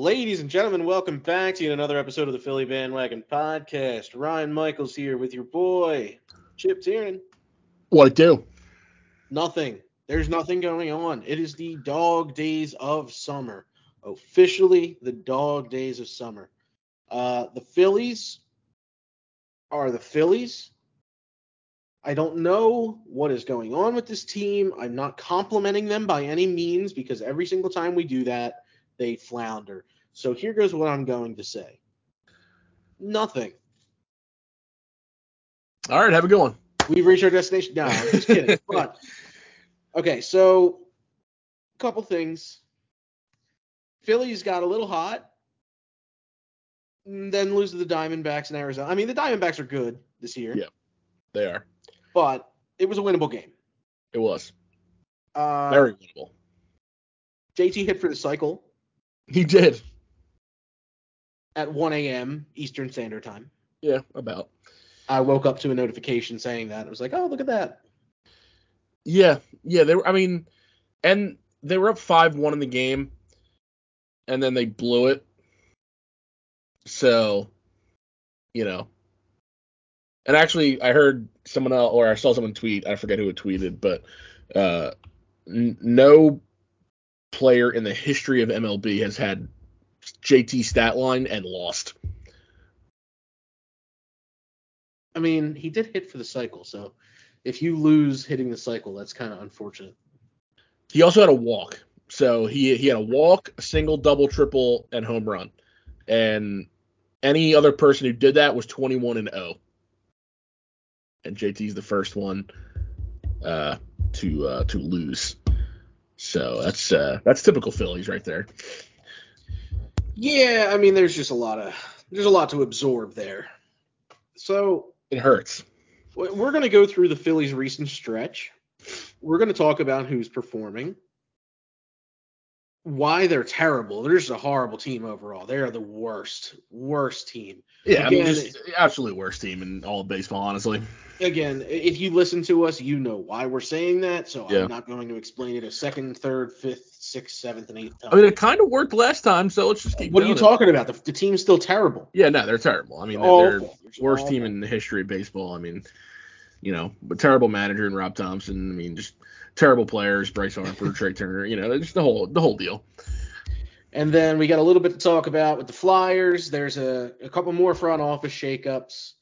Ladies and gentlemen, welcome back to another episode of the Philly Bandwagon Podcast. Ryan Michaels here with your boy, Chip Tiernan. What it do? Nothing. There's nothing going on. It is the dog days of summer. Officially, the dog days of summer. Uh, the Phillies are the Phillies. I don't know what is going on with this team. I'm not complimenting them by any means because every single time we do that, they flounder. So here goes what I'm going to say. Nothing. All right, have a good one. We've reached our destination. No, I'm just kidding. but okay, so a couple things. Phillies got a little hot, then lose to the Diamondbacks in Arizona. I mean, the Diamondbacks are good this year. Yeah. They are. But it was a winnable game. It was Uh, very winnable. JT hit for the cycle He did. at 1 a.m. Eastern Standard Time. Yeah, about. I woke up to a notification saying that. I was like, oh, look at that. Yeah, yeah. They were. I mean, and they were up five one in the game, and then they blew it. So, you know. And actually, I heard someone else, or I saw someone tweet. I forget who it tweeted, but uh, n- no player in the history of MLB has had JT stat line and lost. I mean, he did hit for the cycle, so if you lose hitting the cycle, that's kind of unfortunate. He also had a walk. So he he had a walk, a single, double, triple, and home run. And any other person who did that was 21 and 0. And JT's the first one uh, to uh, to lose. So that's uh, that's typical Phillies right there. Yeah, I mean, there's just a lot of there's a lot to absorb there. So It hurts. we're gonna go through the Phillies' recent stretch. We're gonna talk about who's performing, why they're terrible. They're just a horrible team overall. They are the worst, worst team. Yeah, I mean, Again, just absolute worst team in all of baseball, honestly. Again, if you listen to us, you know why we're saying that. So Yeah. I'm not going to explain it a second, third, fifth, sixth, seventh, and eighth time. I mean, it kind of worked last time, so let's just keep. what are you it. talking about? The, the team's still terrible. Yeah, no, they're terrible. I mean, they're, they're They're worst awful. team in the history of baseball. I mean, you know, but terrible manager and Rob Thomson. I mean, just terrible players, Bryce Harper, Trea Turner. You know, just the whole the whole deal. And then we got a little bit to talk about with the Flyers. There's a, a couple more front office shakeups.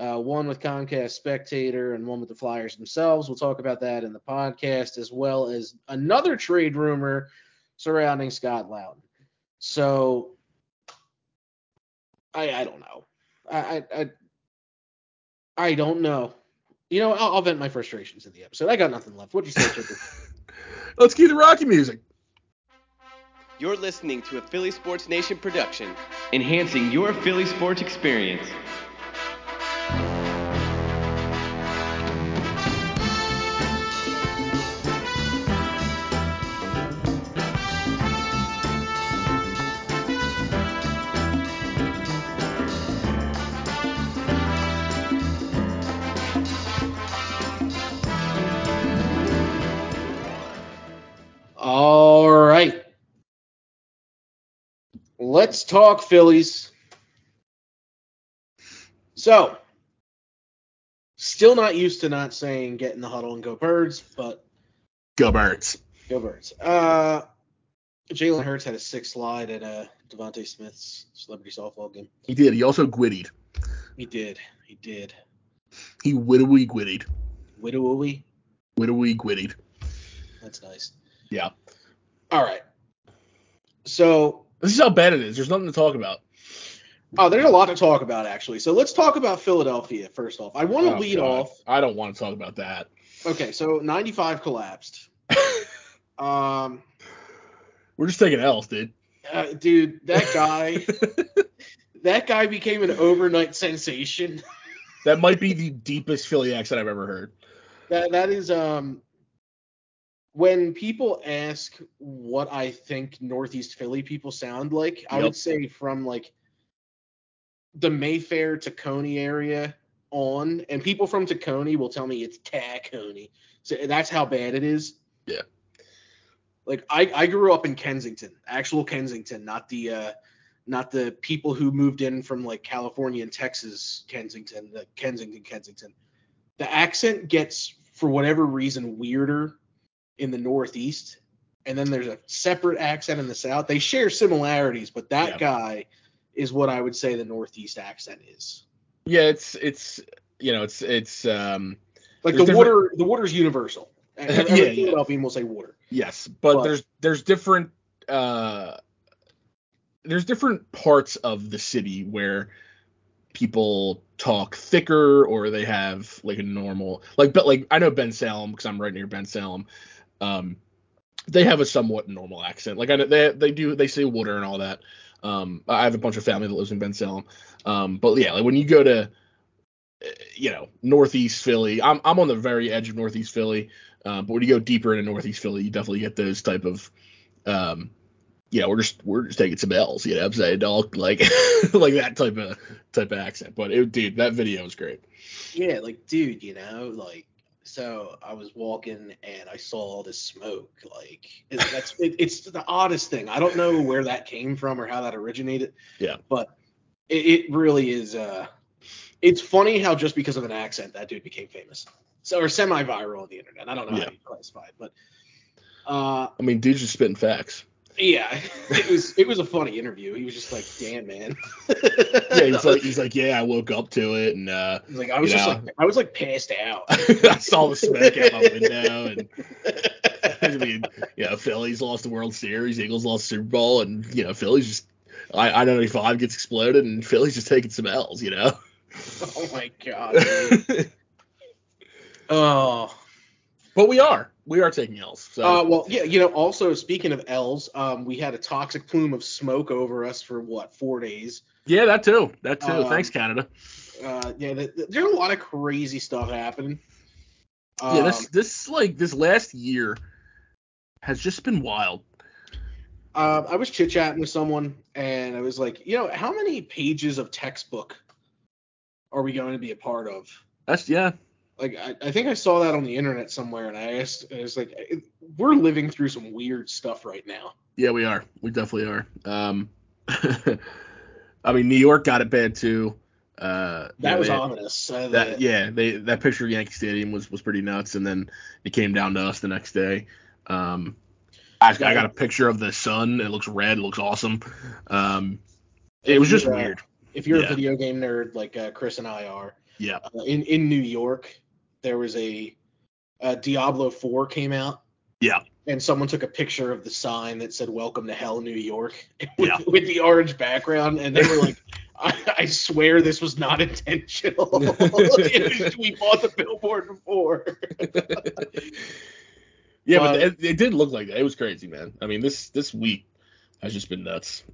Uh, one with Comcast Spectacor and one with the Flyers themselves. We'll talk about that in the podcast, as well as another trade rumor surrounding Scott Laughton. So I I don't know. I I I, I don't know. You know, I'll, I'll vent my frustrations in the episode. I got nothing left. What'd you say, Chipper? Let's keep the Rocky music. You're listening to a Philly Sports Nation production, enhancing your Philly sports experience. Let's talk Phillies. So, still not used to not saying get in the huddle and go birds, but Go Birds. go birds. Uh, Jalen Hurts had a sick slide at uh, DeVonta Smith's celebrity softball game. He did. He also gwittied. He did. He did. He widowy gwittied. Widowy. Widowy gwittied. That's nice. Yeah. All right. So, This is how bad it is. There's nothing to talk about. oh, there's a lot to talk about actually. So let's talk about Philadelphia first off. I want to Oh, lead God. off. I don't want to talk about that. Okay, so 95 collapsed. Um, We're just taking L's, dude. uh, dude, that guy, that guy became an overnight sensation. that might be the deepest Philly accent I've ever heard. That that is um, when people ask what I think Northeast Philly people sound like, I Yep. would say from like the Mayfair to Tacony area on, and people from Tacony will tell me it's Tacony. So that's how bad it is. Yeah. Like I, I grew up in Kensington, actual Kensington, not the uh, not the people who moved in from like California and Texas, Kensington, the Kensington, Kensington. The accent gets for whatever reason weirder in the Northeast, and then there's a separate accent in the South. They share similarities, but that Yeah. guy is what I would say the Northeast accent is. Yeah, it's it's you know it's it's um Like the different- water, the water's universal. Every Yeah, yeah. Philadelphian will say water. yes, but But- there's there's different uh there's different parts of the city where people talk thicker or they have like a normal like but like I know Bensalem because I'm right near Bensalem. Um they have a somewhat normal accent. Like I know they they do they say water and all that. Um I have a bunch of family that lives in Bensalem. Um but yeah, like when you go to uh, you know, Northeast Philly. I'm I'm on the very edge of Northeast Philly. Uh, but when you go deeper into Northeast Philly, you definitely get those type of um yeah, we're just we're just taking some L's, you know saying, dog? Like like that type of type of accent. But it dude, that video was great. Yeah, like dude, you know, like so I was walking and I saw all this smoke. Like it, that's it, it's the oddest thing. I don't know where that came from or how that originated. Yeah. But it, it really is. uh It's funny how just because of an accent that dude became famous. So or semi-viral on the internet. I don't know Yeah. how you classify it, but uh I mean, dude's just spitting facts. Yeah, it was it was a funny interview. He was just like, damn man. Yeah, he's like he's like, Yeah, I woke up to it and uh He's like I was just know. like I was like passed out. I saw the smoke out my window and I mean, you know, Phillies lost the World Series, Eagles lost the Super Bowl, and you know, Phillies just I I 95 gets exploded and Philly's just taking some L's, you know. oh my god. Oh. but we are. We are taking L's. So Uh, well, yeah, you know, also speaking of L's, um, we had a toxic plume of smoke over us for what, four days. yeah, that too. That too. Um, Thanks, Canada. Uh, yeah, th- th- there's a lot of crazy stuff happening. Um, yeah, this this like this last year has just been wild. uh, I was chit chatting with someone, and I was like, you know, how many pages of textbook are we going to be a part of? That's yeah. Like, I, I think I saw that on the internet somewhere, and I asked, I was like, it- we're living through some weird stuff right now. Yeah, we are. We definitely are. Um, I mean, New York got it bad too. Uh, you That know, was they- ominous. Uh, That yeah, they that picture of Yankee Stadium was was pretty nuts, and then it came down to us the next day. Um, I, I got a picture of the sun. It looks red. It looks awesome. Um, it was just Yeah. weird. If you're Yeah. a video game nerd like uh, Chris and I are, Yeah. uh, in in New York, there was a, uh Diablo 4 came out. Yeah. And someone took a picture of the sign that said "Welcome to Hell, New York" with, Yeah. with the orange background, and they were like, I, "I swear this was not intentional. We bought the billboard before." Yeah, but Uh, it, it did look like that. It was crazy, man. I mean, this this week has just been nuts.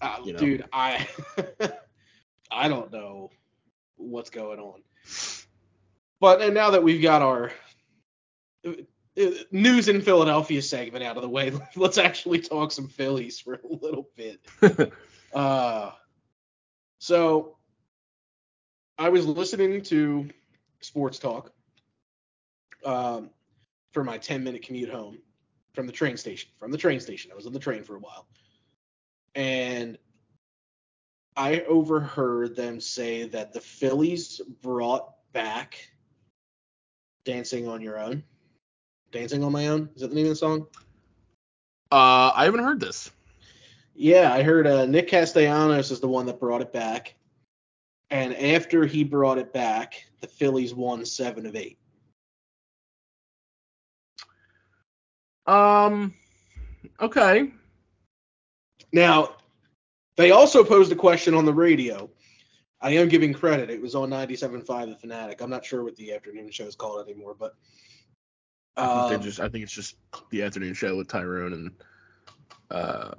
Uh, You know. Dude, I I don't know what's going on. But and now that we've got our uh, uh, news in Philadelphia segment out of the way, let's actually talk some Phillies for a little bit. uh, so I was listening to sports talk um, for my 10 minute commute home from the train station. From the train station, I was on the train for a while, and I overheard them say that the Phillies brought back "Dancing on Your Own." Dancing on My Own is that the name of the song? Uh, I haven't heard this. Yeah, I heard uh, Nick Castellanos is the one that brought it back. And after he brought it back, the Phillies won seven of eight. Um, okay. Now, they also posed a question on the radio. I am giving credit. It was on 97.5 The Fanatic. I'm not sure what the afternoon show is called anymore, but I think um, just. I think it's just the afternoon show with Tyrone and uh,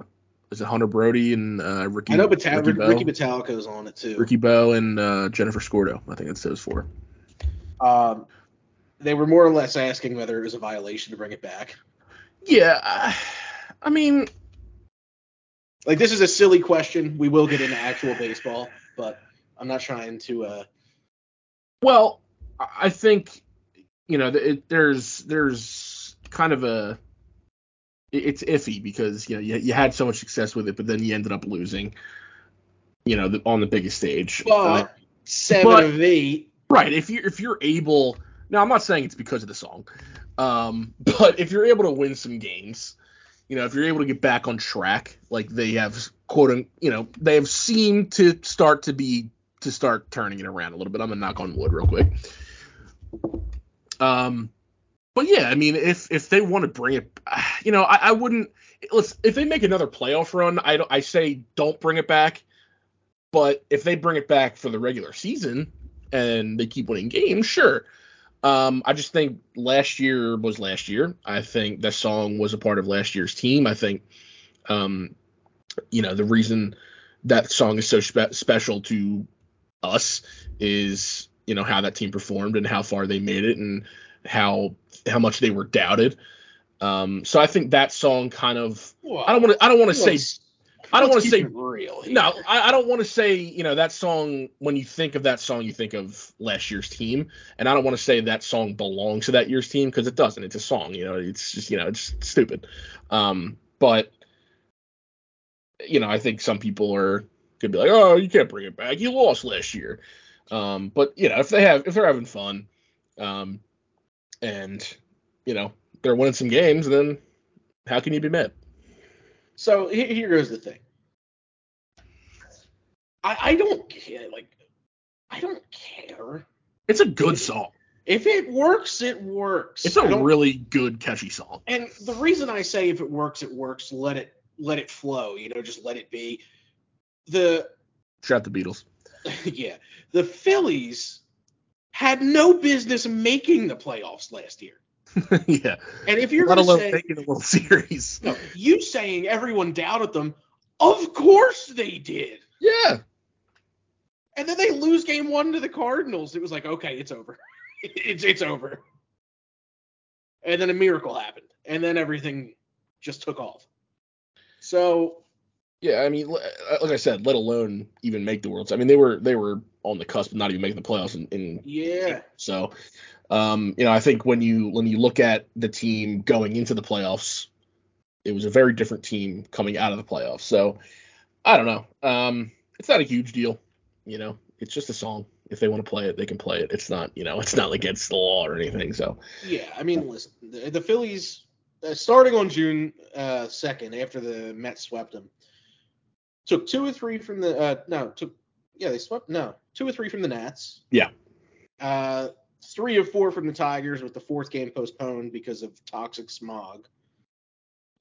is it Hunter Brody and uh, Ricky? I know Bata- Ricky, Ricky? Ricky on it too. Ricky Bowe and uh, Jennifer Scordo. I think it's those four. Um, they were more or less asking whether it was a violation to bring it back. Yeah, I, I mean, Like this is a silly question. We will get into actual baseball, but I'm not trying to. uh well, I think you know it, there's there's kind of a it's iffy because you know you, you had so much success with it, but then you ended up losing. You know, the, on the biggest stage. Uh, seven but- of eight. Right. If you if you're able now I'm not saying it's because of the song. Um, but if you're able to win some games, you know, if you're able to get back on track, like they have quote un- you know, they have seemed to start to be to start turning it around a little bit. I'm gonna knock on wood real quick. Um but yeah, I mean if if they want to bring it you know, I, I wouldn't let's if they make another playoff run, I I say don't bring it back. But if they bring it back for the regular season, and they keep winning games, sure. Um, I just think last year was last year. I think that song was a part of last year's team. I think, um, you know, the reason that song is so spe- special to us is, you know, how that team performed and how far they made it and how how much they were doubted. Um, so I think that song kind of I don't want to I don't want to say I don't want to say real. here. no, I, I don't want to say, you know, that song, when you think of that song, you think of last year's team. And I don't want to say that song belongs to that year's team because it doesn't. It's a song, you know, it's just, you know, it's stupid. Um, but, you know, I think some people are could be like, oh, you can't bring it back. You lost last year. Um, but, you know, if they have, if they're having fun, um, and, you know, they're winning some games, then how can you be mad? So here, here goes the thing. I, I don't care. Like, I don't care. It's a good song. If it works, it works. It's a really good, catchy song. And the reason I say if it works, it works. Let it let it flow. You know, just let it be. The Shout the Beatles. yeah, the Phillies had no business making the playoffs last year. yeah. And if you're Let to alone say making the World Series. no, you saying everyone doubted them, of course they did. Yeah. And then they lose game one to the Cardinals. It was like, okay, it's over. it's it's over. And then a miracle happened. And then everything just took off. So Yeah, I mean, uh, like I said, let alone even make the Worlds. I mean, they were they were on the cusp of not even making the playoffs. In, in yeah. so, um, you know, I think when you when you look at the team going into the playoffs, it was a very different team coming out of the playoffs. So, I don't know. Um, it's not a huge deal. You know, it's just a song. If they want to play it, they can play it. It's not, you know, it's not against the law or anything. So, Yeah. I mean, listen, the, the Phillies, uh, starting on June uh, 2nd, after the Mets swept them, took two or three from the, uh, no, took, yeah, they swept, no, two or three from the Nats. Yeah. Uh, three or four from the Tigers with the fourth game postponed because of toxic smog.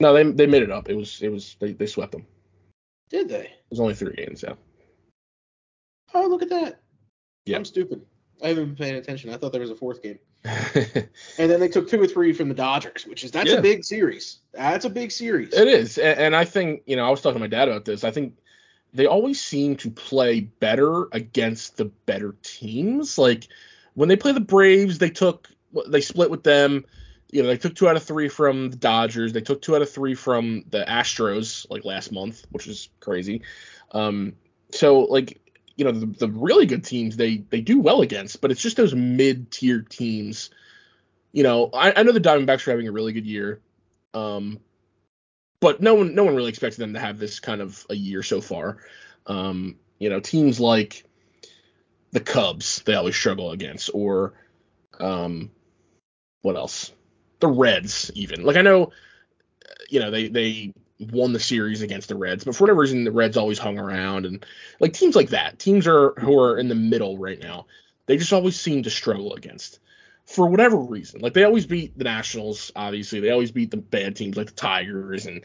no, they they made it up. It was it was they, they swept them. Did they? It was only three games. Yeah. Oh, look at that. Yeah. I'm stupid. I haven't been paying attention. I thought there was a fourth game. And then they took two or three from the Dodgers, which is that's Yeah. a big series. That's a big series. It is, and I think you know I was talking to my dad about this. I think they always seem to play better against the better teams. Like when they play the Braves, they took they split with them. You know, they took two out of three from the Dodgers. They took two out of three from the Astros like last month, which is crazy. Um, so like you know the, the really good teams they they do well against, but it's just those mid tier teams. You know, I, I know the Diamondbacks are having a really good year. Um, but no one no one really expected them to have this kind of a year so far. Um, you know, teams like the Cubs they always struggle against, or um, what else? The Reds even. Like I know, you know they they won the series against the Reds, but for whatever reason the Reds always hung around, and like teams like that, teams are who are in the middle right now, they just always seem to struggle against for whatever reason. Like they always beat the Nationals, obviously. They always beat the bad teams like the Tigers and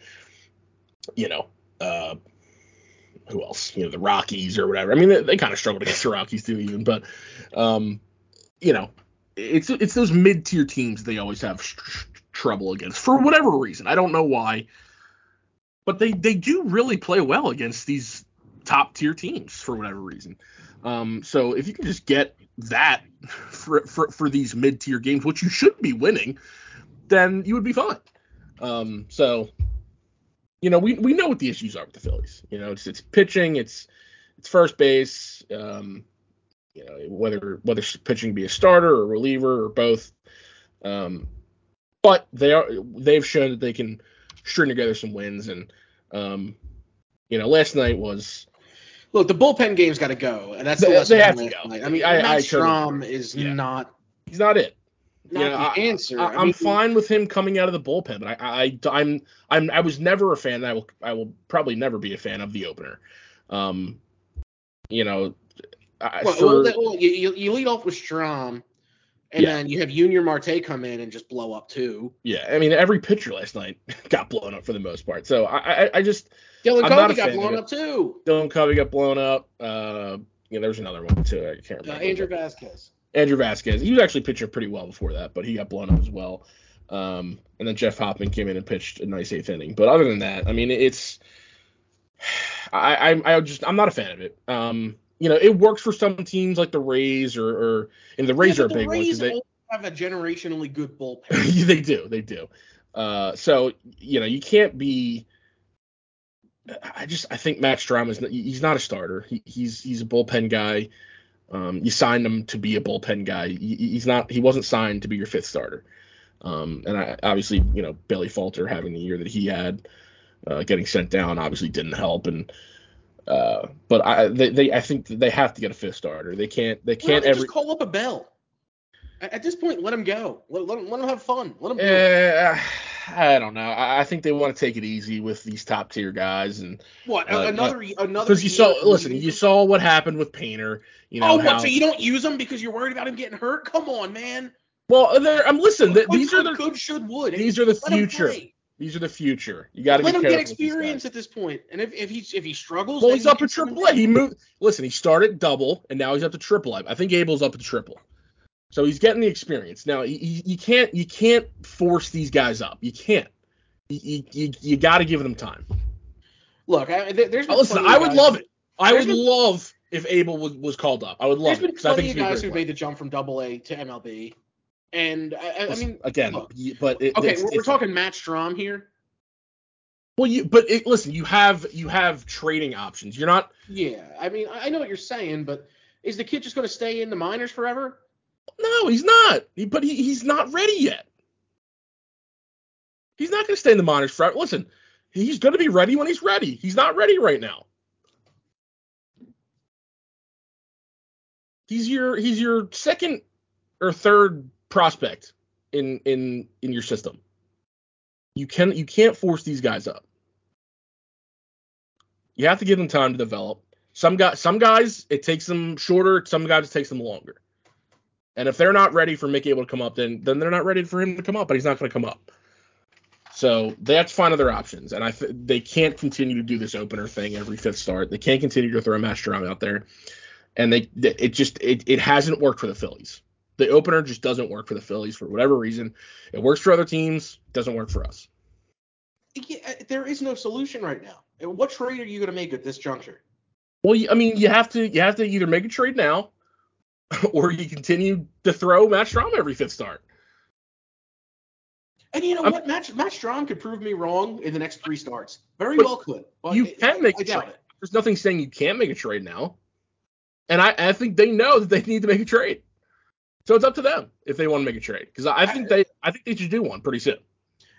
you know, uh who else? You know, the Rockies or whatever. I mean, they, they kind of struggled against the Rockies too, even. But um, you know, it's it's those mid tier teams they always have sh- sh- trouble against for whatever reason. I don't know why, but they they do really play well against these top tier teams for whatever reason. Um, so if you can just get that for for, for these mid tier games, which you should be winning, then you would be fine. Um, so you know we, we know what the issues are with the Phillies. You know it's it's pitching, it's it's first base. Um, you know whether whether pitching be a starter or reliever or both. Um, but they are they've shown that they can string together some wins. And um, you know, last night was Look, the bullpen game's got to go, and that's the They- have to last go. night. I mean, I I- mean, Matt I totally Strahm is Yeah. not he's not it. not You know, the I- answer. I, I'm mean, fine with him coming out of the bullpen, but I, I, I'm, I'm, I was never a fan. I will, I will probably never be a fan of the opener. Um, you know, I, Well, for- well, you, you, you lead off with Strahm, and Yeah. then you have Yunior Marte come in and just blow up too. yeah, I mean, every pitcher last night got blown up for the most part. So I, I, I just Dylan I'm not Covey got blown up too. Dylan Covey got blown up. Uh, yeah, there was another one too. I can't Uh, remember. Andrew Vasquez. Andrew Vasquez. He was actually pitching pretty well before that, but he got blown up as well. Um, and then Jeff Hoffman came in and pitched a nice eighth inning. But other than that, I mean, it's I I, I just I'm not a fan of it. Um, you know, it works for some teams like the Rays or or and the Rays Yeah, are a big one Rays because they have a generationally good bullpen. they do they do. Uh, so you know you can't be. I just I think Matt Strahm is he's not a starter. He, he's he's a bullpen guy. Um, you signed him to be a bullpen guy. He, he's not. He wasn't signed to be your fifth starter. Um, and I, obviously, you know, Bailey Falter having the year that he had, uh, getting sent down obviously didn't help. And uh, but I they, they I think they have to get a fifth starter. They can't they can't they every. just call up Abel? At, this point, let him go. Let, let, him, let have fun. Let it. Eh, I don't know. I, I think they want to take it easy with these top tier guys, and What uh, another another? because you saw, listen, you saw what happened with Painter. You know oh, how. what? So you don't use him because you're worried about him getting hurt? Come on, man. well, I'm listen. th- Could, these are the could, should, would. these are the future. These are the future. You got to Let him get with these guys. experience at this point. And if, if he if he struggles, Well, he's up to triple A. He moved. Listen, he started double, and now he's up to triple A. I think Abel's up to triple. So he's getting the experience. Now you, can't you can't force these guys up. You can't. You you, you, got to give them time. Look, I, there- there's been Listen, I would guys- love it. I There's would been- love if Abel was, was called up. I would love There's been it I think plenty of guys who made the jump from Double A to MLB, and I, I- mean, again, oh, look, but it, okay, we're, we're talking Matt Strahm here. Well, you but it, listen, you have you have trading options. You're not. Yeah, I mean, I I know what you're saying, but is the kid just going to stay in the minors forever? No, he's not. He, but he, he's not ready yet. He's not going to stay in the minors forever. Listen, he's going to be ready when he's ready. He's not ready right now. He's your he's your second or third prospect in in in your system. You can you can't force these guys up. You have to give them time to develop. Some guys some guys it takes them shorter, some guys it takes them longer. And if they're not ready for Mick Abel to come up, then then they're not ready for him to come up, but he's not going to come up. So they have to find other options, and I th- they can't continue to do this opener thing every fifth start. They can't continue to throw Matt Strahm out there, and they it just it, it hasn't worked for the Phillies. The opener just doesn't work for the Phillies for whatever reason. It works for other teams, doesn't work for us. Yeah, uh, there is no solution right now. What trade are you going to make at this juncture? Well, I mean, you have to you have to either make a trade now, or you continue to throw Matt Strahm every fifth start. And you know I'm- what? Matt, Matt Strahm could prove me wrong in the next three starts. Very well could. But you can make I a trade. it. There's nothing saying you can't make a trade now. And I, I think they know that they need to make a trade. So it's up to them if they want to make a trade. Because I, I think they I think they should do one pretty soon.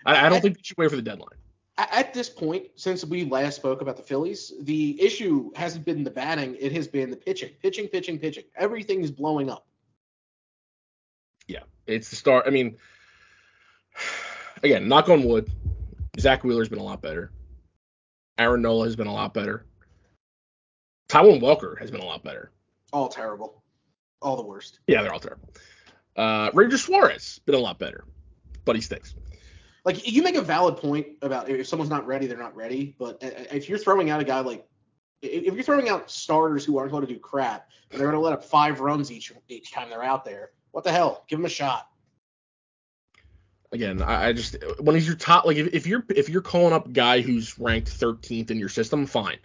I, I don't I- think they should wait for the deadline. At this point, since we last spoke about the Phillies, the issue hasn't been the batting; it has been the pitching, pitching, pitching, pitching. Everything is blowing up. Yeah. It's the start. I mean, again, knock on wood. Zack Wheeler's been a lot better. Aaron Nola has been a lot better. Taijuan Walker has been a lot better. All terrible, all the worst. Yeah, they're all terrible. Uh, Ranger Suarez been a lot better, but he stinks. Like you make a valid point about if someone's not ready, they're not ready. But if you're throwing out a guy like, if if you're throwing out starters who aren't going to do crap, and they're going to let up five runs each each time they're out there, what the hell? Give them a shot. again, I, I just when he's your top, like if, if you're if you're calling up a guy who's ranked 13th in your system, fine,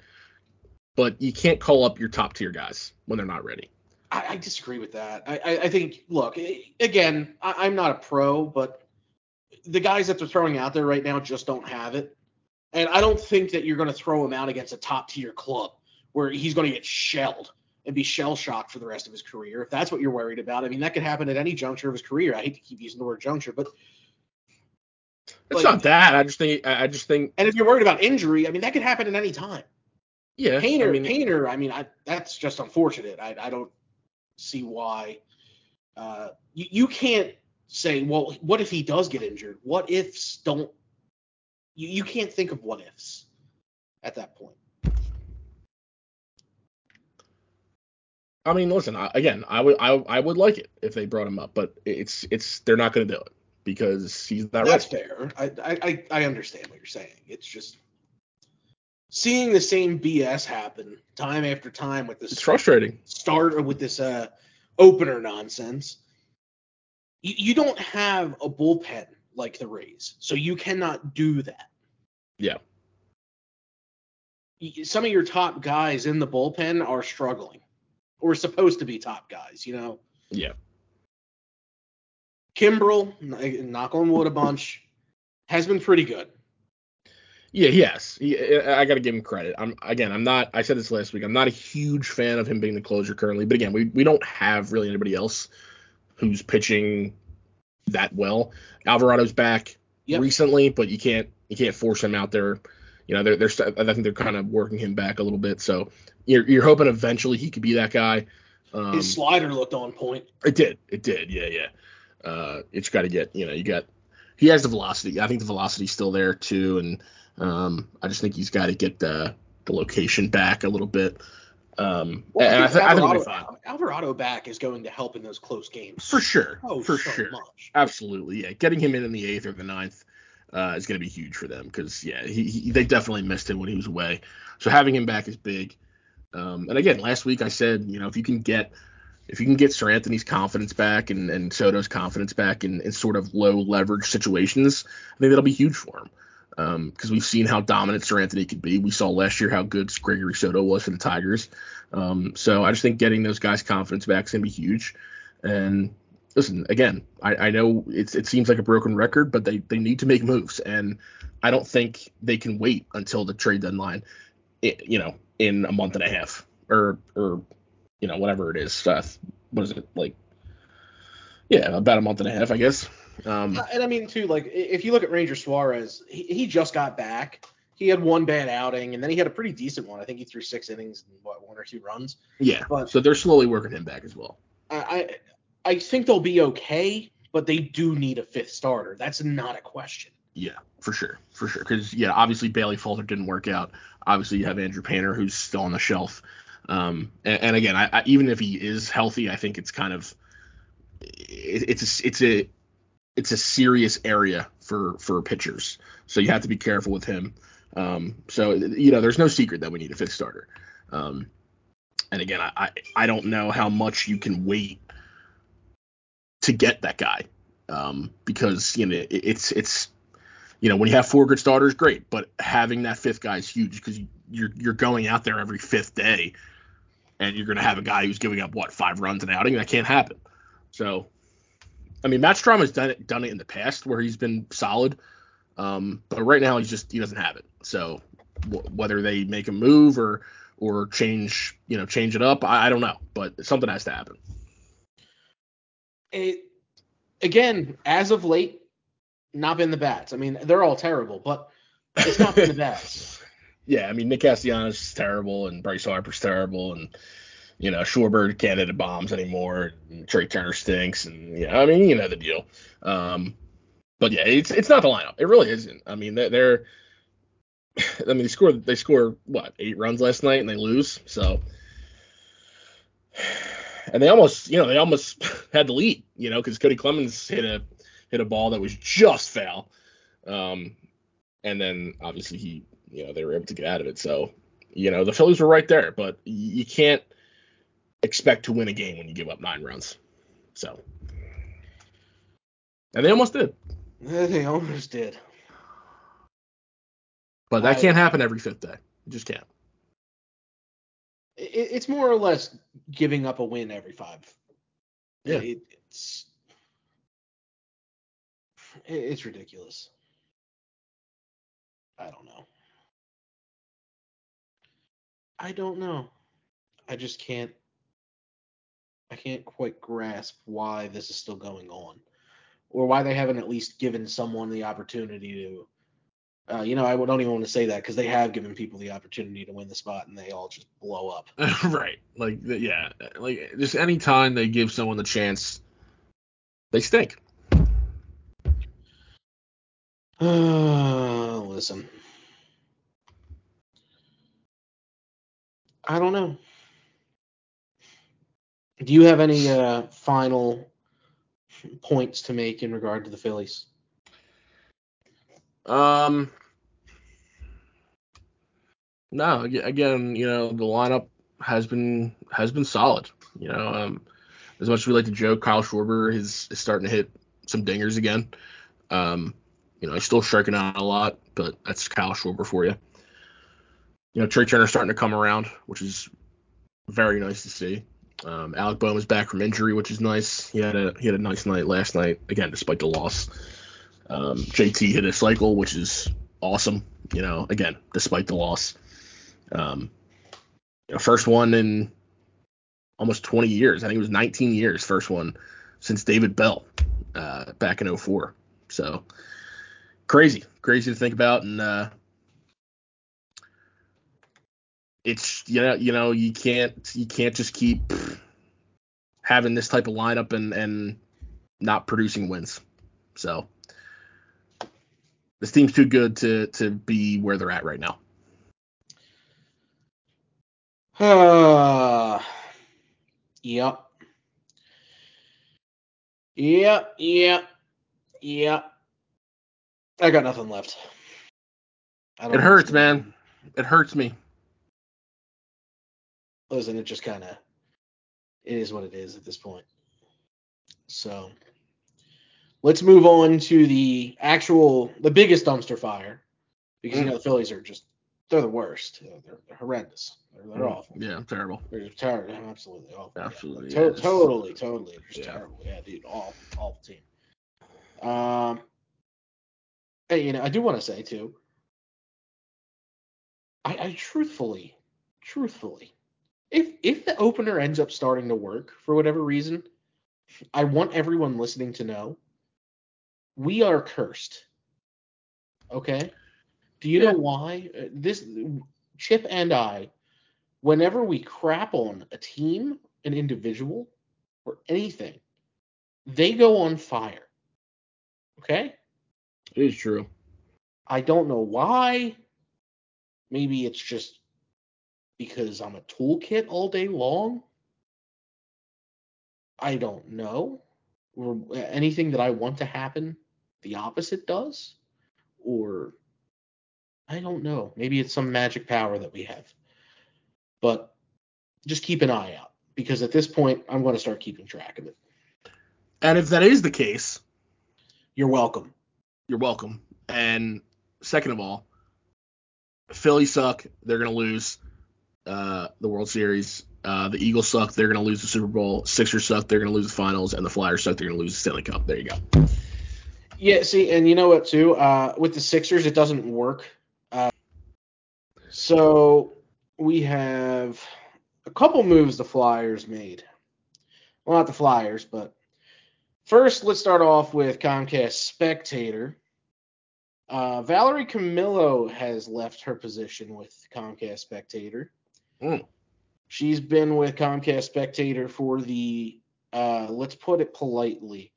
but you can't call up your top tier guys when they're not ready. I, I disagree with that. I, I, I think, look, eh, again, I, I'm not a pro, but the guys that they're throwing out there right now just don't have it. And I don't think that you're going to throw him out against a top tier club where he's going to get shelled and be shell shocked for the rest of his career. If that's what you're worried about, I mean, that could happen at any juncture of his career. I hate to keep using the word juncture, but It's Like- not that. I just think. I I just think. And if you're worried about injury, I mean that could happen at any time. Yeah. Painter, I mean, Painter, I mean I, that's just unfortunate. I, I don't see why. Uh, you, you can't say, well, what if he does get injured? What ifs don't? You, you can't think of what ifs at that point. I mean, listen. I, again, I would. I, I would like it if they brought him up, but it's it's they're not going to do it because he's not That's ready. fair. I, I I I understand what you're saying. It's just seeing the same BS happen time after time with this It's frustrating. start with this uh opener nonsense. You, you don't have a bullpen like the Rays, so you cannot do that. Yeah. Some of your top guys in the bullpen are struggling, or supposed to be top guys. You know, Yeah. Kimbrel, knock on wood a bunch, has been pretty good. Yeah, yes. He, I got to give him credit. I'm again. I'm not. I said this last week. I'm not a huge fan of him being the closer currently. But again, we we don't have really anybody else who's pitching that well. Alvarado's back Yep. recently, but you can't you can't force him out there. You know, they're they're I think they're kind of working him back a little bit. So you're you're hoping eventually he could be that guy. Um, His slider looked on point. it did. It did. Yeah, yeah. Uh, it's got to get. You know, you got. He has the velocity. I think the velocity's still there too, and um, I just think he's got to get the the location back a little bit. Um, Well, and I, think th- I think we'll be Alvarado, fine Alvarado back is going to help in those close games. for sure. Oh, for so sure. much. Absolutely. Yeah, getting him in in the eighth or the ninth uh, is going to be huge for them because yeah, he, he they definitely missed him when he was away. So having him back is big. Um, and again, last week I said, you know, if you can get if you can get Seranthony's confidence back and, and Soto's confidence back in, in sort of low leverage situations, I think that'll be huge for him. Because we've seen how dominant Seranthony could be. We saw last year how good Gregory Soto was for the Tigers. Um, so I just think getting those guys' confidence back is going to be huge. And listen, again, I, I know it seems like a broken record, but they, they need to make moves. And I don't think they can wait until the trade deadline, you know, in a month and a half or, or you know, whatever it is. Uh, what is it like? Yeah, about a month and a half, I guess. Um, Uh, And I mean, too, like if you look at Ranger Suarez, he, he just got back. He had one bad outing, and then he had a pretty decent one. I think he threw six innings and what one or two runs. yeah. but- So they're slowly working him back as well. I I, I think they'll be okay, but they do need a fifth starter. That's not a question. Yeah, for sure, for sure. Because yeah, obviously Bailey Falter didn't work out. Obviously you have Andrew Painter who's still on the shelf. Um, and, and again, I, I, even if he is healthy, I think it's kind of it, it's a, it's a it's a serious area for for pitchers. So you have to be careful with him. Um, so you know, there's no secret that we need a fifth starter. Um, and again, I, I I don't know how much you can wait to get that guy. Um, because you know it, it's it's you know, when you have four good starters, great, but having that fifth guy is huge because you're you're going out there every fifth day, and you're going to have a guy who's giving up what five runs an outing. That can't happen. So, I mean, Matt Strahm has done it done it in the past where he's been solid, um, but right now he's just he doesn't have it. So, w- whether they make a move or or change you know change it up, I, I don't know, but something has to happen. It, again, as of late, not been the bats. I mean, they're all terrible, but it's not been the bats. Yeah, I mean Nick Castellanos is terrible and Bryce Harper's terrible and you know can't hit bombs anymore Trea Turner stinks and yeah, I mean you know the deal. Um, but yeah, it's it's not the lineup. It really isn't. I mean they're, they're I mean they score they score what eight runs last night and they lose so and they almost you know they almost had the lead you know because Cody Clemens hit a hit a ball that was just foul. Um, and then obviously he, you know, they were able to get out of it. So, you know, the Phillies were right there, but you can't expect to win a game when you give up nine runs. So, and they almost did, Yeah, They almost did. but that I- can't happen every fifth day. It just can't. It, it's more or less giving up a win every five. Yeah. It, it's it, it's ridiculous. I don't know. I don't know. I just can't. I can't quite grasp why this is still going on. or why they haven't at least given someone the opportunity to. Uh, you know, I don't even want to say that because they have given people the opportunity to win the spot and they all just blow up. right. Like yeah, like just any time they give someone the chance, they stink. listen. I don't know. Do you have any uh, final points to make in regard to the Phillies? Um, no. Again, you know, the lineup has been has been solid. You know, um, as much as we like to joke, Kyle Schwarber is, is starting to hit some dingers again. Um, you know, he's still striking out a lot, but that's Kyle Schwarber for you. You know, Trea Turner's starting to come around, which is very nice to see. Um, Alec Bohm is back from injury, which is nice. He had a he had a nice night last night, again despite the loss. Um, JT hit a cycle, which is awesome. You know, again despite the loss. Um, you know, first one in almost 20 years. I think it was 19 years, first one since David Bell uh, back in 04. So crazy, crazy to think about, and uh, it's you know you know you can't you can't just keep having this type of lineup and and not producing wins. So this team's too good to to be where they're at right now. Uh, yep. Yep, yep, yep. I got nothing left. It hurts, man. It hurts me. Listen, it just kind of it is what it is at this point. So let's move on to the actual the biggest dumpster fire because mm. you know the Phillies are just they're the worst. They're, they're horrendous. They're, they're mm. awful. Yeah, terrible. They're terrible. Absolutely awful. Absolutely. Yeah. To- totally, totally. Just yeah. terrible. Yeah, dude. Awful, awful team. Um, Hey, you know, I do want to say too. I, I truthfully, truthfully, if if the opener ends up starting to work for whatever reason, I want everyone listening to know we are cursed. Okay? Do you yeah. know why? Uh, this Chip and I, whenever we crap on a team, an individual, or anything, they go on fire. Okay? It is true. I don't know why. Maybe it's just because I'm a toolkit all day long. I don't know. Or anything that I want to happen, the opposite does. Or I don't know. Maybe it's some magic power that we have. But just keep an eye out because at this point, I'm going to start keeping track of it. And if that is the case, you're welcome. You're welcome. And second of all, Philly suck. They're going to lose uh, the World Series. Uh, the Eagles suck. They're going to lose the Super Bowl. Sixers suck. They're going to lose the finals. And the Flyers suck. They're going to lose the Stanley Cup. There you go. Yeah, see, and you know what, too? Uh, with the Sixers, it doesn't work. Uh, so we have a couple moves the Flyers made. Well, not the Flyers, but first, let's start off with Comcast Spectacor. Uh, Valerie Camillo has left her position with Comcast Spectacor. Mm. She's been with Comcast Spectacor for the, uh, let's put it politely,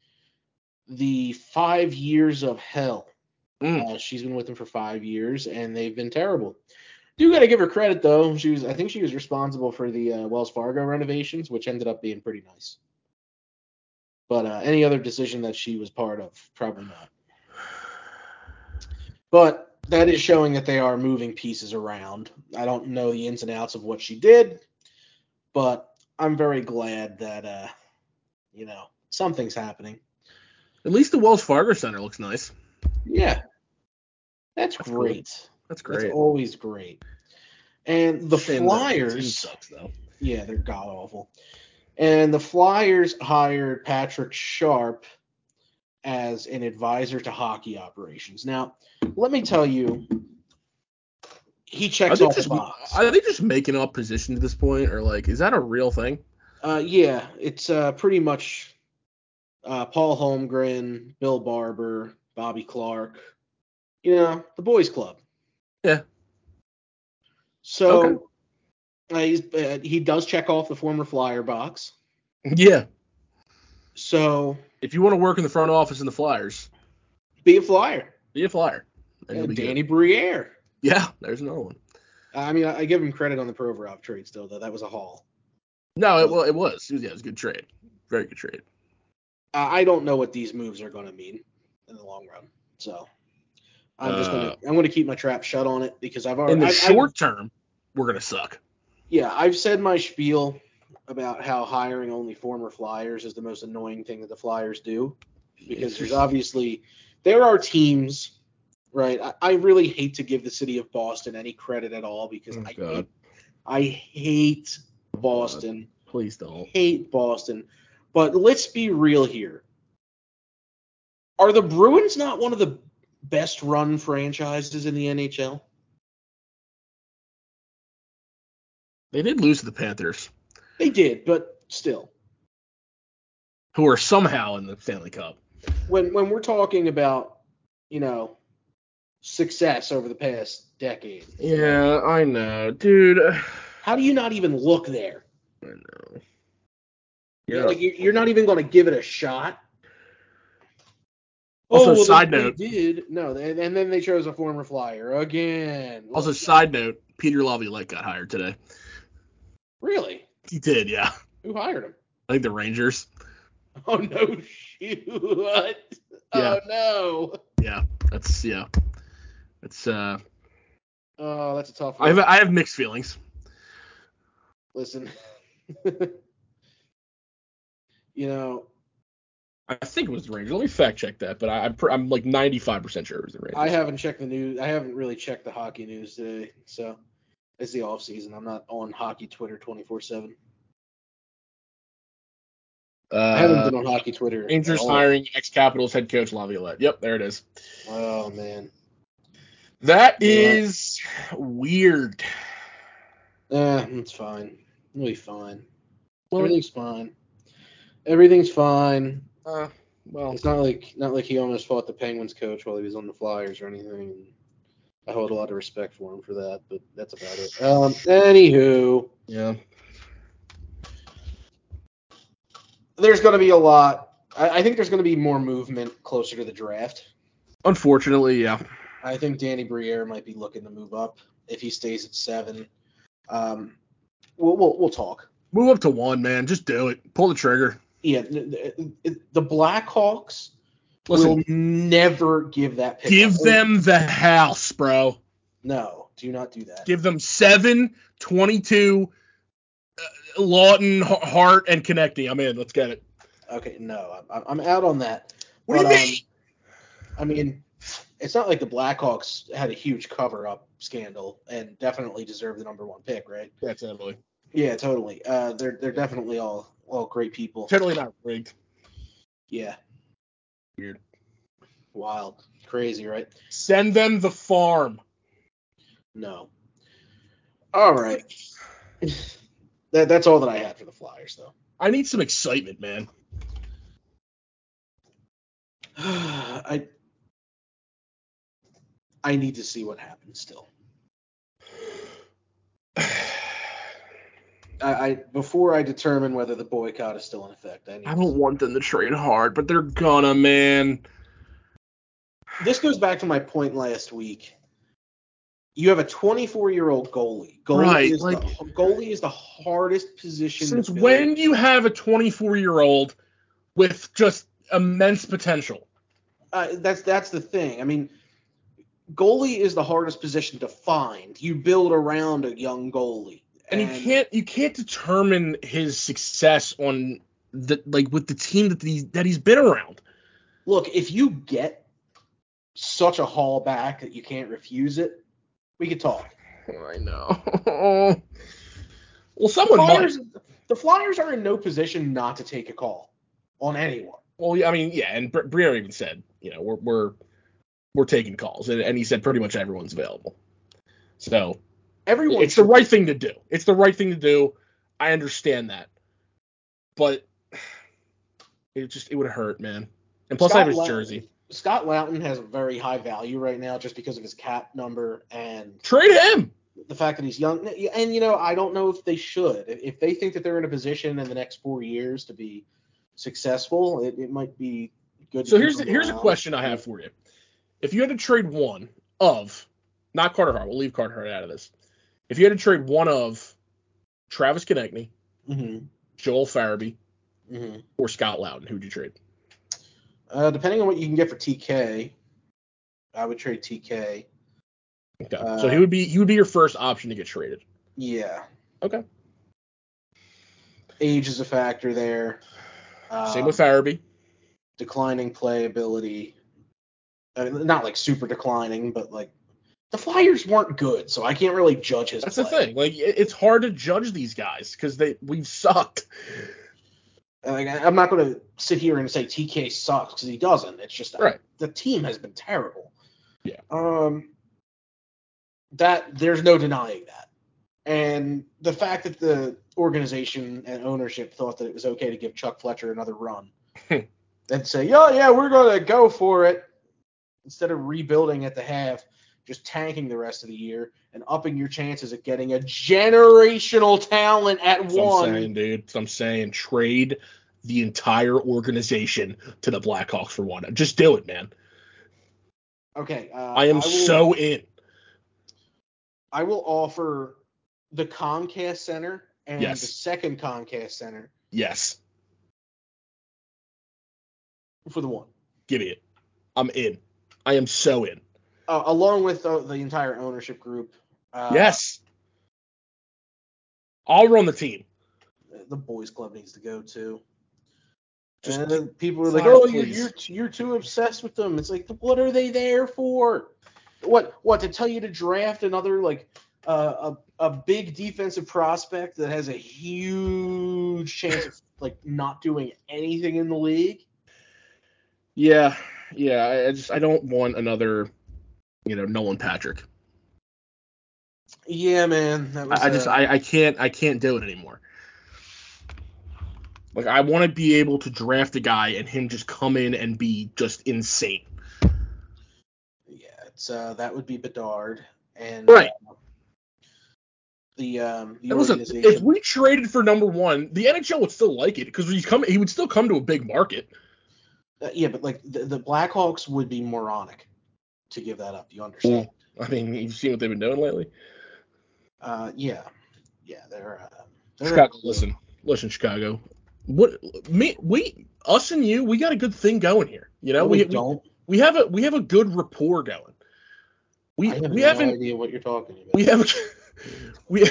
the five years of hell. Mm. Uh, she's been with them for five years, and they've been terrible. Do got to give her credit though. She was, I think, she was responsible for the uh, Wells Fargo renovations, which ended up being pretty nice. But uh, any other decision that she was part of, probably not. But that is showing that they are moving pieces around. I don't know the ins and outs of what she did, but I'm very glad that uh, you know, something's happening. At least the Wells Fargo Center looks nice. Yeah. That's, That's great. Cool. That's great. That's always great. And the Flyers sucks though. Yeah, they're god awful. And the Flyers hired Patrick Sharp as an advisor to hockey operations. Now, let me tell you, he checks all the boxes. Are they just making up positions at this point, or like, is that a real thing? Uh, yeah, it's uh, pretty much uh, Paul Holmgren, Bill Barber, Bobby Clarke. You know, the boys club. Yeah. So uh, he's, uh, he does check off the former Flyer box. Yeah. So If you want to work in the front office in the Flyers, be a Flyer. be a Flyer. You'll good. Danny Briere. Yeah, there's another one. I mean, I I give him credit on the Provorov trade still, though. That was a haul. No, it, well, it was. It was. Yeah, it was a good trade. Very good trade. Uh, I don't know what these moves are going to mean in the long run. So I'm just Uh, gonna I'm gonna keep my trap shut on it because I've already In the I- I- short term, we're gonna suck. yeah I've said my spiel about how hiring only former Flyers is the most annoying thing that the Flyers do because there's obviously there are teams right I, I really hate to give the city of Boston any credit at all because Oh, I God. hate, I hate Boston Please don't. hate Boston. But let's be real here. Are the Bruins not one of the best run franchises in the NHL? They did lose to the Panthers, They did, but still. who are somehow in the Stanley Cup. When when we're talking about, you know, success over the past decade, Yeah, I know, dude. How do you not even look there? I know. Like you- you're not even going to give it a shot. Oh, also, oh, well, side they, note- they did no, and, and then they chose a former flyer again. Also, Look, side note: Peter Laviolette got hired today. really, He did, yeah. who hired him? I think the Rangers. Oh no, shoot! What? Yeah. Oh no! Yeah, that's yeah. It's uh, Oh, that's a tough I one. have I have mixed feelings. Listen, you know, I think it was the Rangers. Let me fact check that, but I, I'm pr- I'm like 95 percent sure it was the Rangers. I haven't checked the news. I haven't really checked the hockey news today, so it's the off season. I'm not on hockey Twitter 24 seven. I haven't uh, been on hockey Twitter. at Rangers all. hiring ex Capitals head coach Laviolette. Yep, there it is. Oh man. That Yeah. weird. Eh, it's fine. It'll be fine. Well, Everything's fine. Everything's fine. uh, well, It's not like not like he almost fought the Penguins coach while he was on the Flyers or anything. I hold a lot of respect for him for that, but that's about it. Um, anywho, yeah. there's going to be a lot. I, I think there's going to be more movement closer to the draft. Unfortunately, yeah. I think Danny Briere might be looking to move up if he stays at seven. Um, we'll we'll, we'll talk. Move up to one, man. Just do it. Pull the trigger. Yeah, the, Blackhawks Listen, will never give that pick. give up. them the house, bro. no. Do not do that. Give them 7, 22, uh, Laughton, Hart, and Konecny. I'm in. Let's get it. Okay, no, I'm, I'm out on that. What do you mean? um, I mean, it's not like the Blackhawks had a huge cover up scandal and definitely deserve the number one pick, right? That's Emily. Yeah, totally. Uh, they're they're definitely all all great people. Totally not rigged. Yeah, Weird. wild, crazy, right? Send them the farm. No. All right. that that's all that I had for the Flyers, though. I need some excitement, man. I I need to see what happens still. I, I before I determine whether the boycott is still in effect. I need. I don't want them to trade hard, but they're gonna, man. This goes back to my point last week. You have a 24 year old goalie. Goalie Right, is like- the goalie is the hardest position. Since when do you have a 24 year old with just immense potential? Uh, that's that's the thing. I mean, goalie is the hardest position to find. You build around a young goalie, And you can't you can't determine his success on the like with the team that he's that he's been around. look. If you get such a haul back that you can't refuse it, we could talk. I know. well, The someone might. The Flyers are in no position not to take a call on anyone. Well, yeah, I mean, yeah, and Br- Briere even said, you know, we're we're we're taking calls, and, and he said pretty much everyone's available. So Everyone. it's the right thing to do. It's the right thing to do. I understand that, but It just it would hurt, man. And plus, I have his jersey. Scott Laughton has a very high value right now just because of his cap number and Trade him. the fact that he's young. And you know, I don't know if they should. If they think that they're in a position in the next four years to be successful, it, it might be good. So here's here's a question I have for you. If you had to trade one of, not Carter Hart, we'll leave Carter Hart out of this. If you had to trade one of Travis Konecny, Mhm, Joel Farabee, mhm. or Scott Laughton, who would you trade? Uh, depending on what you can get for TK, I would trade TK. Okay. Uh, so he would be he would be your first option to get traded. Yeah. Okay. Age is a factor there. Um, Same with Farabee. declining playability. I mean, not like super declining, but like the Flyers weren't good, so I can't really judge his. That's the thing. Like it's hard to judge these guys because they we've sucked. Like, I- I'm not going to sit here and say TK sucks because he doesn't. It's just Right. the team has been terrible. Yeah. Um. That there's no denying that, and the fact that the organization and ownership thought that it was okay to give Chuck Fletcher another run, and say, "Yeah, yeah, we're going to go for it," instead of rebuilding at the half, just tanking the rest of the year and upping your chances of getting a generational talent at That's one. I'm saying, dude. That's what I'm saying. Trade the entire organization to the Blackhawks for one. Just do it, man. Okay. Uh, I am will- so in. I will offer the Comcast Center and Yes. the second Comcast Center Yes. for the one, Give me it. I'm in. I am so in. uh, along with uh, the entire ownership group. Uh, yes. I'll run the team. The boys club needs to go too. Just and then people are like, "Oh, you're, you're you're too obsessed with them." It's like, what are they there for? What what to tell you to draft another like uh, a a big defensive prospect that has a huge chance of like not doing anything in the league? Yeah. Yeah. I, just I don't want another, you know, Nolan Patrick. Yeah, man. That was, I, I just uh, I, I can't I can't do it anymore. Like I want to be able to draft a guy and him just come in and be just insane. Yeah, it's uh that would be Bedard and Right. uh, the um the listen, if we traded for number one, the NHL would still like it because he's come he would still come to a big market. Uh, yeah, but like the, the Blackhawks would be moronic to give that up. You understand? I mean, you've seen what they've been doing lately. Uh, yeah, yeah, they're. Uh, they're Chicago, listen, listen, Chicago. What me, we, us and you, we got a good thing going here. You know, No, we, we don't. we have a we have a good rapport going. We I have we no haven't idea what you're talking about. we have we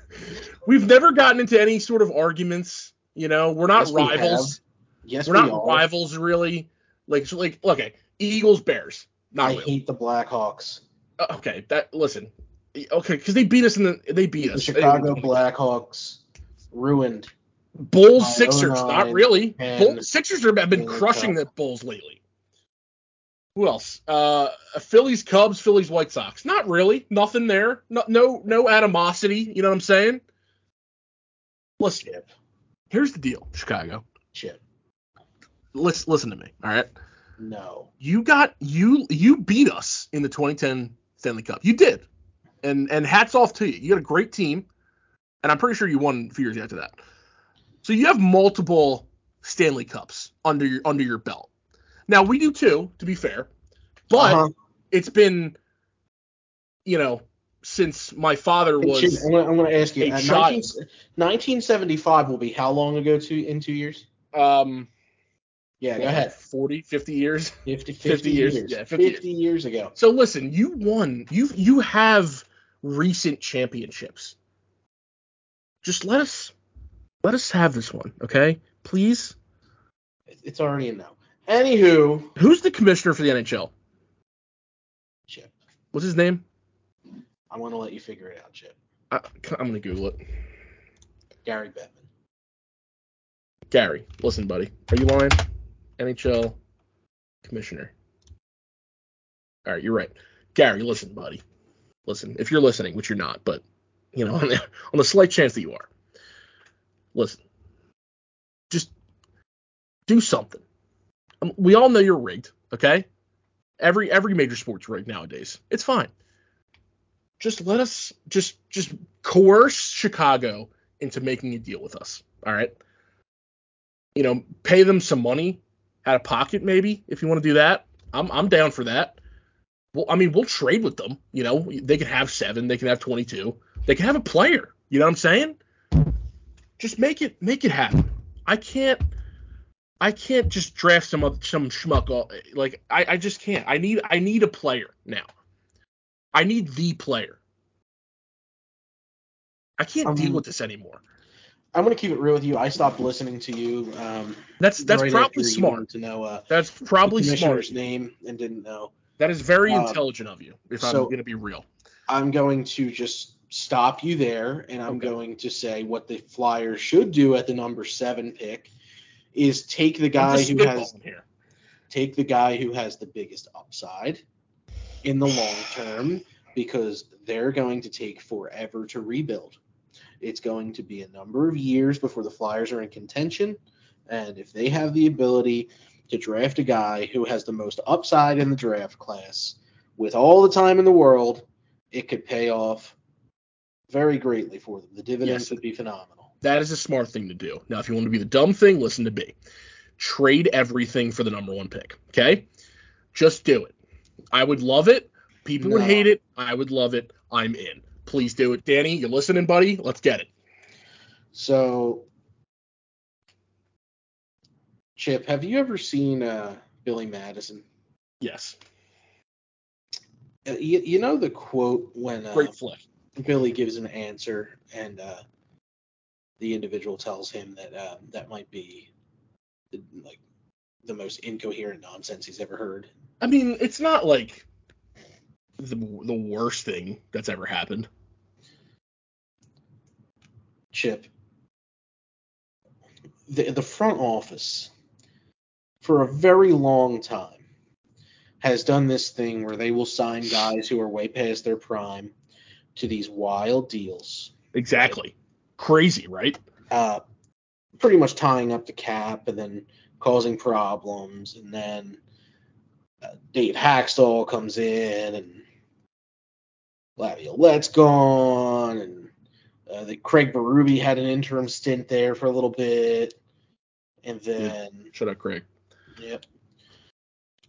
we've never gotten into any sort of arguments. You know, we're not Yes, rivals. Yes, We're we not are. rivals really. Like so like okay, Eagles Bears. Not I really. hate the Blackhawks. Uh, okay, that listen. Okay, because they beat us in the they beat The us. Chicago Blackhawks ruined. Bulls Sixers, not really. Bulls Sixers have been crushing the Bulls lately. Who else? Uh, Phillies Cubs, Phillies White Sox. Not really. Nothing there. No no no animosity. You know what I'm saying? Listen, Chip, here's the deal, Chicago. chip. Let's listen to me. All right. No. you got you you beat us in the 2010 Stanley Cup. You did, and and hats off to you. You got a great team, and I'm pretty sure you won a few years after that. So you have multiple Stanley Cups under your under your belt. Now we do too, to be fair, but Uh-huh. it's been, you know, since my father was I'm gonna, I'm gonna ask you. uh, child. 19, 1975 will be how long ago? To in two years? um Yeah, go ahead. 40, 50 years. 50, 50, 50 years. years. Yeah, 50 50, years ago. So listen, you won. You you have recent championships. Just let us let us have this one, okay? Please. It's already a no. Anywho, Who's the commissioner for the NHL? Chip, What's his name? I want to let you figure it out, Chip. I, I'm gonna Google it. Gary Bettman. Gary, listen, buddy. Are you lying? NHL commissioner. All right, you're right. Gary, listen, buddy. Listen, if you're listening, which you're not, but you know, on the, on the slight chance that you are, listen. Just do something. Um, we all know you're rigged, okay? Every every major sports rigged nowadays. It's fine. Just let us just just coerce Chicago into making a deal with us. All right. You know, pay them some money out of pocket, maybe, if you want to do that. I'm I'm down for that. Well, I mean, we'll trade with them. You know, they can have seven, they can have 22, they can have a player. You know what I'm saying? Just make it make it happen. I can't I can't just draft some other, some schmuck. All, like I, I just can't. I need I need a player now. I need the player. I can't Um, deal with this anymore. I'm gonna keep it real with you. I stopped listening to you. Um, That's that's right probably smart. to know uh, That's probably smart. name and didn't know. That is very Um, intelligent of you. If so- I'm gonna be real. I'm going to just stop you there, and I'm Okay. going to say what the Flyers should do at the number seven pick is take the guy who has here. take the guy who has the biggest upside in the long term because they're going to take forever to rebuild. It's going to be a number of years before the Flyers are in contention. And if they have the ability to draft a guy who has the most upside in the draft class with all the time in the world, it could pay off very greatly for them. The dividends Yes. would be phenomenal. That is a smart thing to do. Now, if you want to be the dumb thing, listen to B. Trade everything for the number one pick. Okay? Just do it. I would love it. People would hate it. I would love it. I'm in. Please do it. Danny, you're listening, buddy? Let's get it. So, Chip, have you ever seen uh, Billy Madison? Yes. Uh, you, you know the quote when uh, Great flick. Billy gives an answer and uh, the individual tells him that uh, that might be the, like the most incoherent nonsense he's ever heard. I mean, it's not like the, the worst thing that's ever happened. Chip, the the front office for a very long time has done this thing where they will sign guys who are way past their prime to these wild deals, Exactly. Crazy, right? uh, pretty much tying up the cap and then causing problems, and then uh, Dave Hakstol comes in and Laviolette's gone, and uh, the Craig Berube had an interim stint there for a little bit, and then Shut up, Craig. Yep.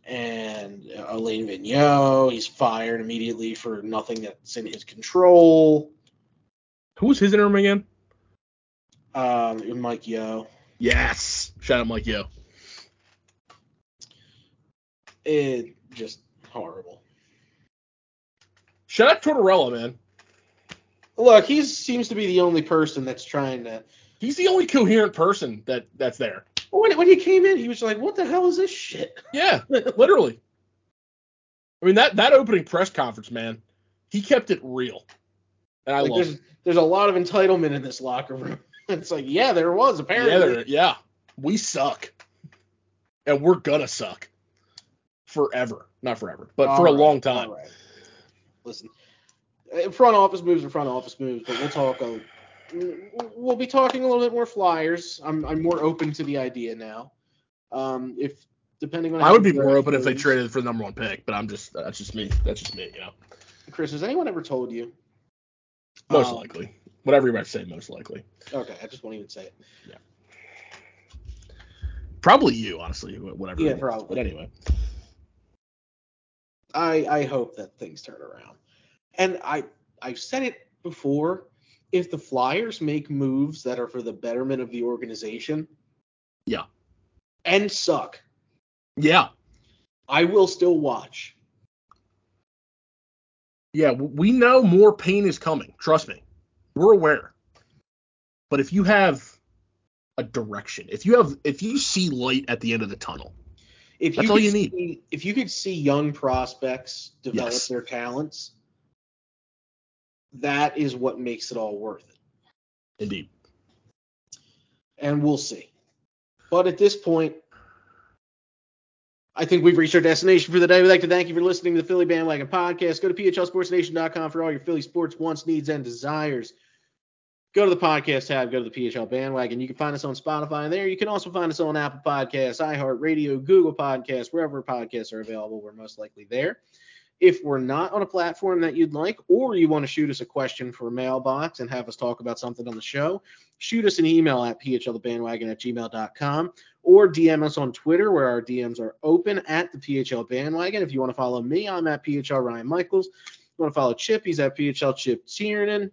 And uh, Alain Vigneault, he's fired immediately for nothing that's in his control. Who was his interim again? Um, Mike Yeo. Yes. Shout out Mike Yeo. It just horrible. Shout out Tortorella, man. Look, he seems to be the only person that's trying to. He's the only coherent person that that's there. When, when he came in, he was like, "What the hell is this shit?" Yeah, literally. I mean that that opening press conference, man, he kept it real, and I like, love there's it. there's a lot of entitlement in this locker room. it's like, yeah, there was apparently. Yeah, they're- yeah, we suck, and we're gonna suck forever, not forever, but for a long time. all right. Listen, front office moves are front office moves, but we'll talk. A, we'll be talking a little bit more Flyers. I'm I'm more open to the idea now. Um, if depending on I would be more open if they traded for the number one pick, but I'm just that's just me. That's just me, you know. Chris, has anyone ever told you? Most Um, likely, whatever you might say, most likely. Okay, I just won't even say it. Yeah. Probably you, honestly, whatever. Yeah, it is. probably. But anyway, I I hope that things turn around. And I I've said it before. If the Flyers make moves that are for the betterment of the organization, Yeah. and suck, yeah, I will still watch. yeah, we know more pain is coming. Trust me, we're aware. But if you have a direction, if you have, if you see light at the end of the tunnel, If That's you all you need. see, if you could see young prospects develop Yes. their talents, that is what makes it all worth it. indeed. And we'll see. But at this point, I think we've reached our destination for the day. We'd like to thank you for listening to the Philly Bandwagon Podcast. Go to phlsportsnation.com for all your Philly sports wants, needs, and desires. go to the podcast tab, go to the PHL bandwagon. You can find us on Spotify and there. You can also find us on Apple Podcasts, iHeartRadio, Google Podcasts, wherever podcasts are available. We're most likely there. If we're not on a platform that you'd like, or you want to shoot us a question for a mailbox and have us talk about something on the show, shoot us an email at phlthebandwagon at gmail.com or DM us on Twitter where our DMs are open at the PHL bandwagon. If you want to follow me, I'm at PHL Ryan Michaels. If you want to follow Chip, he's at PHL Chip Tiernan.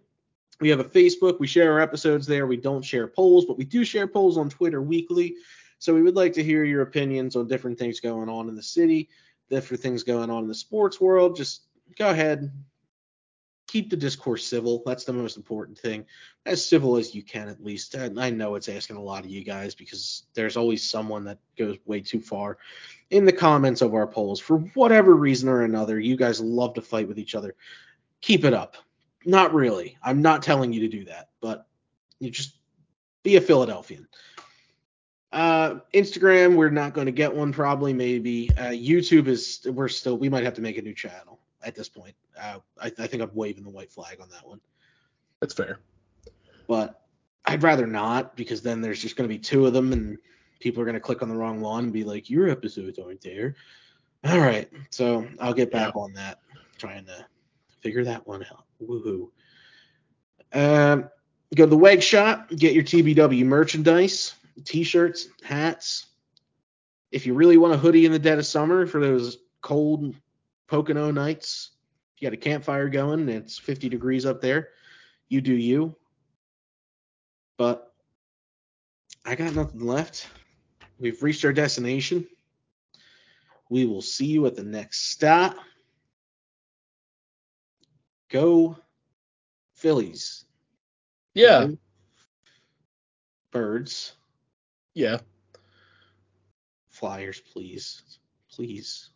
We have a Facebook. We share our episodes there. We don't share polls, but we do share polls on Twitter weekly. So we would like to hear your opinions on different things going on in the city different things going on in the sports world, just go ahead, keep the discourse civil. That's the most important thing. As civil as you can, at least. And I know it's asking a lot of you guys because there's always someone that goes way too far in the comments of our polls. For whatever reason or another, you guys love to fight with each other. Keep it up. Not really. I'm not telling you to do that, but you just be a Philadelphian. Uh, Instagram, we're not going to get one probably. Maybe uh, YouTube is. We're still. We might have to make a new channel at this point. Uh, I, I think I'm waving the white flag on that one. That's fair. But I'd rather not because then there's just going to be two of them and people are going to click on the wrong one and be like, your episodes aren't there. All right. So I'll get back yeah. on that, trying to figure that one out. Woohoo. Um, go to the Weg Shop, get your TBW merchandise t-shirts, hats. If you really want a hoodie in the dead of summer for those cold Pocono nights, if you got a campfire going and it's 50 degrees up there, you do you. But I got nothing left. We've reached our destination. We will see you at the next stop. Go Phillies. Yeah. Birds. Yeah. Flyers, please. Please.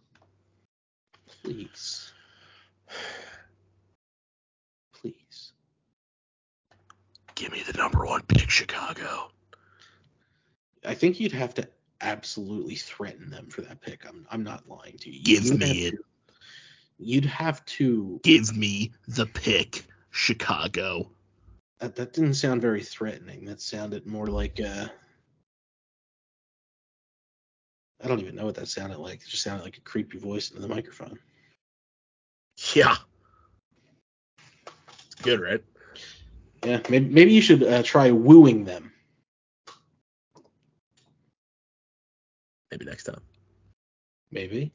Please. Please. Give me the number one pick, Chicago. I think you'd have to absolutely threaten them for that pick. I'm I'm not lying to you. Give you'd me it. You'd have to give me the pick, Chicago. That, that didn't sound very threatening. That sounded more like uh I don't even know what that sounded like. It just sounded like a creepy voice into the microphone. Yeah. It's good, right? Yeah, maybe, maybe you should uh, try wooing them. Maybe next time. Maybe.